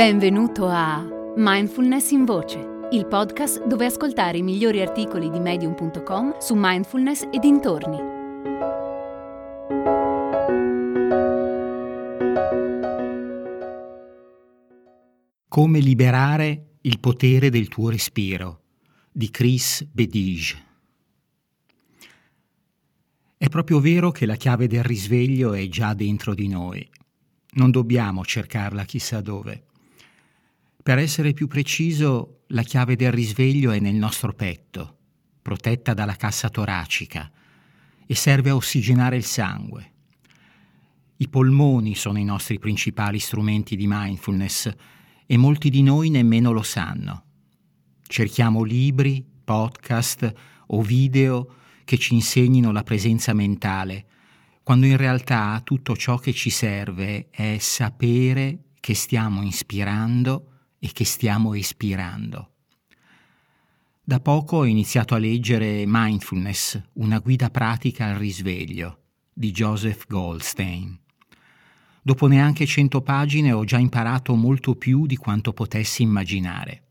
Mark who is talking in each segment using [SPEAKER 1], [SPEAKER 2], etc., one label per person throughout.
[SPEAKER 1] Benvenuto a Mindfulness in Voce, il podcast dove ascoltare i migliori articoli di medium.com su mindfulness e dintorni.
[SPEAKER 2] Come liberare il potere del tuo respiro di Chris Bedige. È proprio vero che la chiave del risveglio è già dentro di noi. Non dobbiamo cercarla chissà dove. Per essere più preciso, la chiave del risveglio è nel nostro petto, protetta dalla cassa toracica, e serve a ossigenare il sangue. I polmoni sono i nostri principali strumenti di mindfulness e molti di noi nemmeno lo sanno. Cerchiamo libri, podcast o video che ci insegnino la presenza mentale, quando in realtà tutto ciò che ci serve è sapere che stiamo ispirando e che stiamo espirando. Da poco ho iniziato a leggere Mindfulness, una guida pratica al risveglio, di Joseph Goldstein. Dopo neanche cento pagine ho già imparato molto più di quanto potessi immaginare.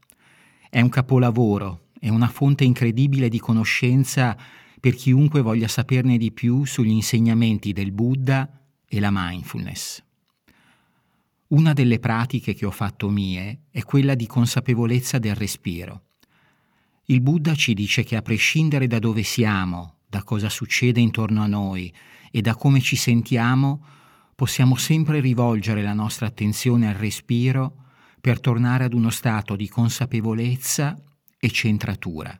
[SPEAKER 2] È un capolavoro, è una fonte incredibile di conoscenza per chiunque voglia saperne di più sugli insegnamenti del Buddha e la mindfulness. Una delle pratiche che ho fatto mie è quella di consapevolezza del respiro. Il Buddha ci dice che a prescindere da dove siamo, da cosa succede intorno a noi e da come ci sentiamo, possiamo sempre rivolgere la nostra attenzione al respiro per tornare ad uno stato di consapevolezza e centratura.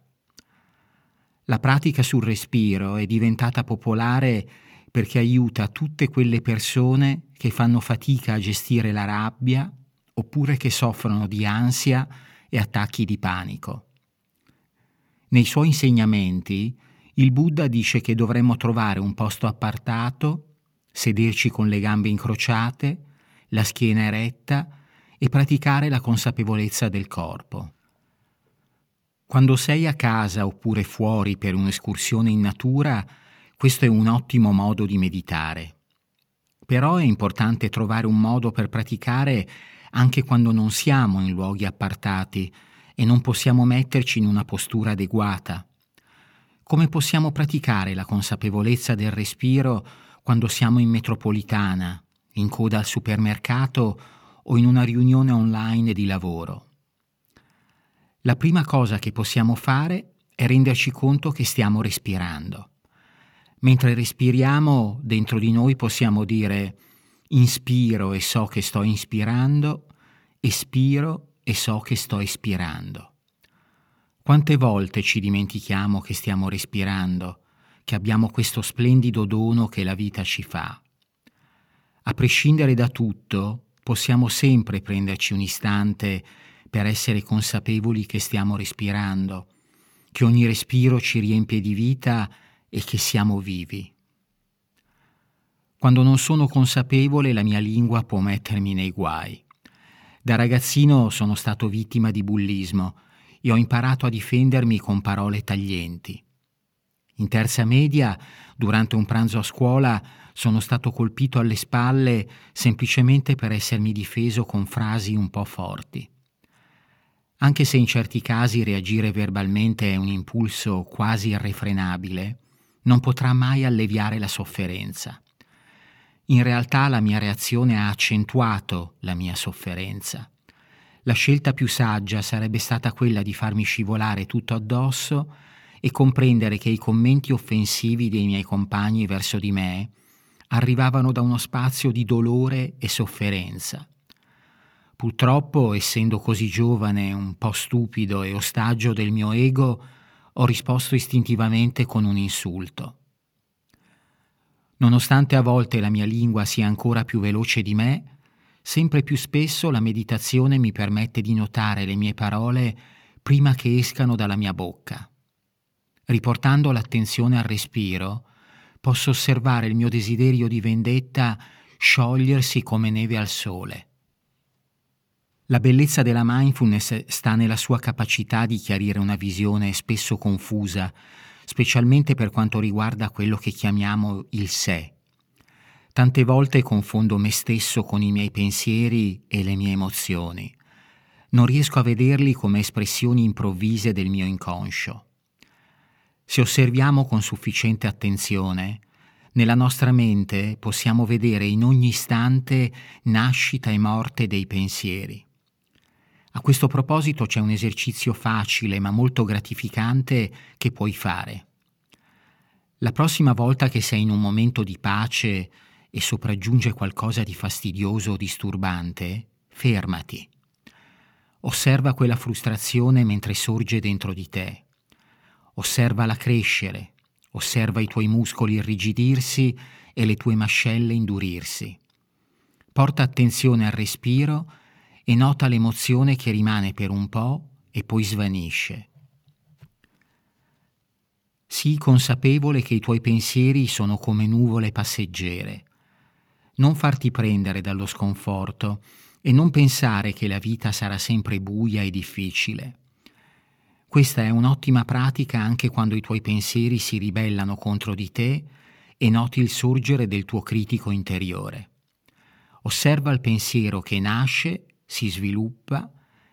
[SPEAKER 2] La pratica sul respiro è diventata popolare perché aiuta tutte quelle persone che fanno fatica a gestire la rabbia oppure che soffrono di ansia e attacchi di panico. Nei suoi insegnamenti il Buddha dice che dovremmo trovare un posto appartato, sederci con le gambe incrociate, la schiena eretta e praticare la consapevolezza del corpo. Quando sei a casa oppure fuori per un'escursione in natura, questo è un ottimo modo di meditare. Però è importante trovare un modo per praticare anche quando non siamo in luoghi appartati e non possiamo metterci in una postura adeguata. Come possiamo praticare la consapevolezza del respiro quando siamo in metropolitana, in coda al supermercato o in una riunione online di lavoro? La prima cosa che possiamo fare è renderci conto che stiamo respirando. Mentre respiriamo dentro di noi possiamo dire inspiro e so che sto inspirando, espiro e so che sto espirando. Quante volte ci dimentichiamo che stiamo respirando, che abbiamo questo splendido dono che la vita ci fa. A prescindere da tutto, possiamo sempre prenderci un istante per essere consapevoli che stiamo respirando, che ogni respiro ci riempie di vita e che siamo vivi. Quando non sono consapevole la mia lingua può mettermi nei guai. Da ragazzino sono stato vittima di bullismo e ho imparato a difendermi con parole taglienti. In terza media, durante un pranzo a scuola, sono stato colpito alle spalle semplicemente per essermi difeso con frasi un po' forti. Anche se in certi casi reagire verbalmente è un impulso quasi irrefrenabile, non potrà mai alleviare la sofferenza. In realtà la mia reazione ha accentuato la mia sofferenza. La scelta più saggia sarebbe stata quella di farmi scivolare tutto addosso e comprendere che i commenti offensivi dei miei compagni verso di me arrivavano da uno spazio di dolore e sofferenza. Purtroppo, essendo così giovane, un po' stupido e ostaggio del mio ego, ho risposto istintivamente con un insulto. Nonostante a volte la mia lingua sia ancora più veloce di me, sempre più spesso la meditazione mi permette di notare le mie parole prima che escano dalla mia bocca. Riportando l'attenzione al respiro, posso osservare il mio desiderio di vendetta sciogliersi come neve al sole. La bellezza della mindfulness sta nella sua capacità di chiarire una visione spesso confusa, specialmente per quanto riguarda quello che chiamiamo il sé. Tante volte confondo me stesso con i miei pensieri e le mie emozioni. Non riesco a vederli come espressioni improvvise del mio inconscio. Se osserviamo con sufficiente attenzione, nella nostra mente possiamo vedere in ogni istante nascita e morte dei pensieri. A questo proposito c'è un esercizio facile ma molto gratificante che puoi fare. La prossima volta che sei in un momento di pace e sopraggiunge qualcosa di fastidioso o disturbante, fermati. Osserva quella frustrazione mentre sorge dentro di te. Osservala crescere, osserva i tuoi muscoli irrigidirsi e le tue mascelle indurirsi. Porta attenzione al respiro e nota l'emozione che rimane per un po' e poi svanisce. Sii consapevole che i tuoi pensieri sono come nuvole passeggere. Non farti prendere dallo sconforto e non pensare che la vita sarà sempre buia e difficile. Questa è un'ottima pratica anche quando i tuoi pensieri si ribellano contro di te e noti il sorgere del tuo critico interiore. Osserva il pensiero che nasce, si sviluppa,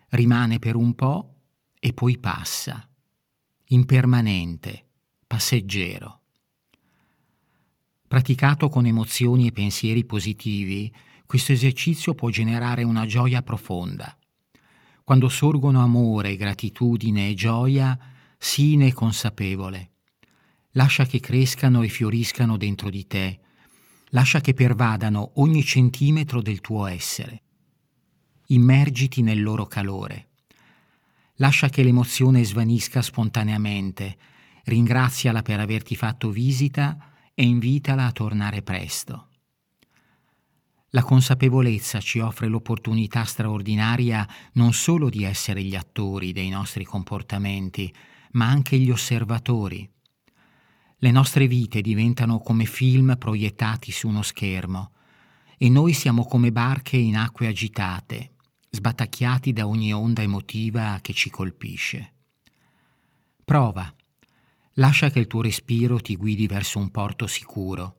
[SPEAKER 2] rimane per un po' e poi passa. Impermanente, passeggero. Praticato con emozioni e pensieri positivi, questo esercizio può generare una gioia profonda. Quando sorgono amore, gratitudine e gioia, sine consapevole. Lascia che crescano e fioriscano dentro di te. Lascia che pervadano ogni centimetro del tuo essere. Immergiti nel loro calore. Lascia che l'emozione svanisca spontaneamente. Ringraziala per averti fatto visita e invitala a tornare presto. La consapevolezza ci offre l'opportunità straordinaria non solo di essere gli attori dei nostri comportamenti, ma anche gli osservatori. Le nostre vite diventano come film proiettati su uno schermo e noi siamo come barche in acque agitate, sbatacchiati da ogni onda emotiva che ci colpisce. Prova, lascia che il tuo respiro ti guidi verso un porto sicuro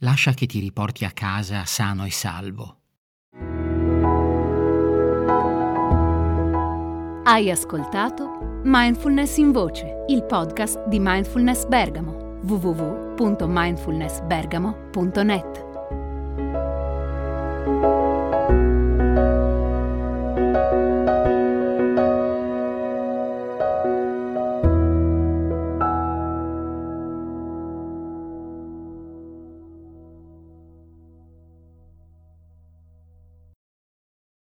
[SPEAKER 2] lascia che ti riporti a casa sano e salvo.
[SPEAKER 1] Hai ascoltato Mindfulness in Voce, il podcast di Mindfulness Bergamo, www.mindfulnessbergamo.net.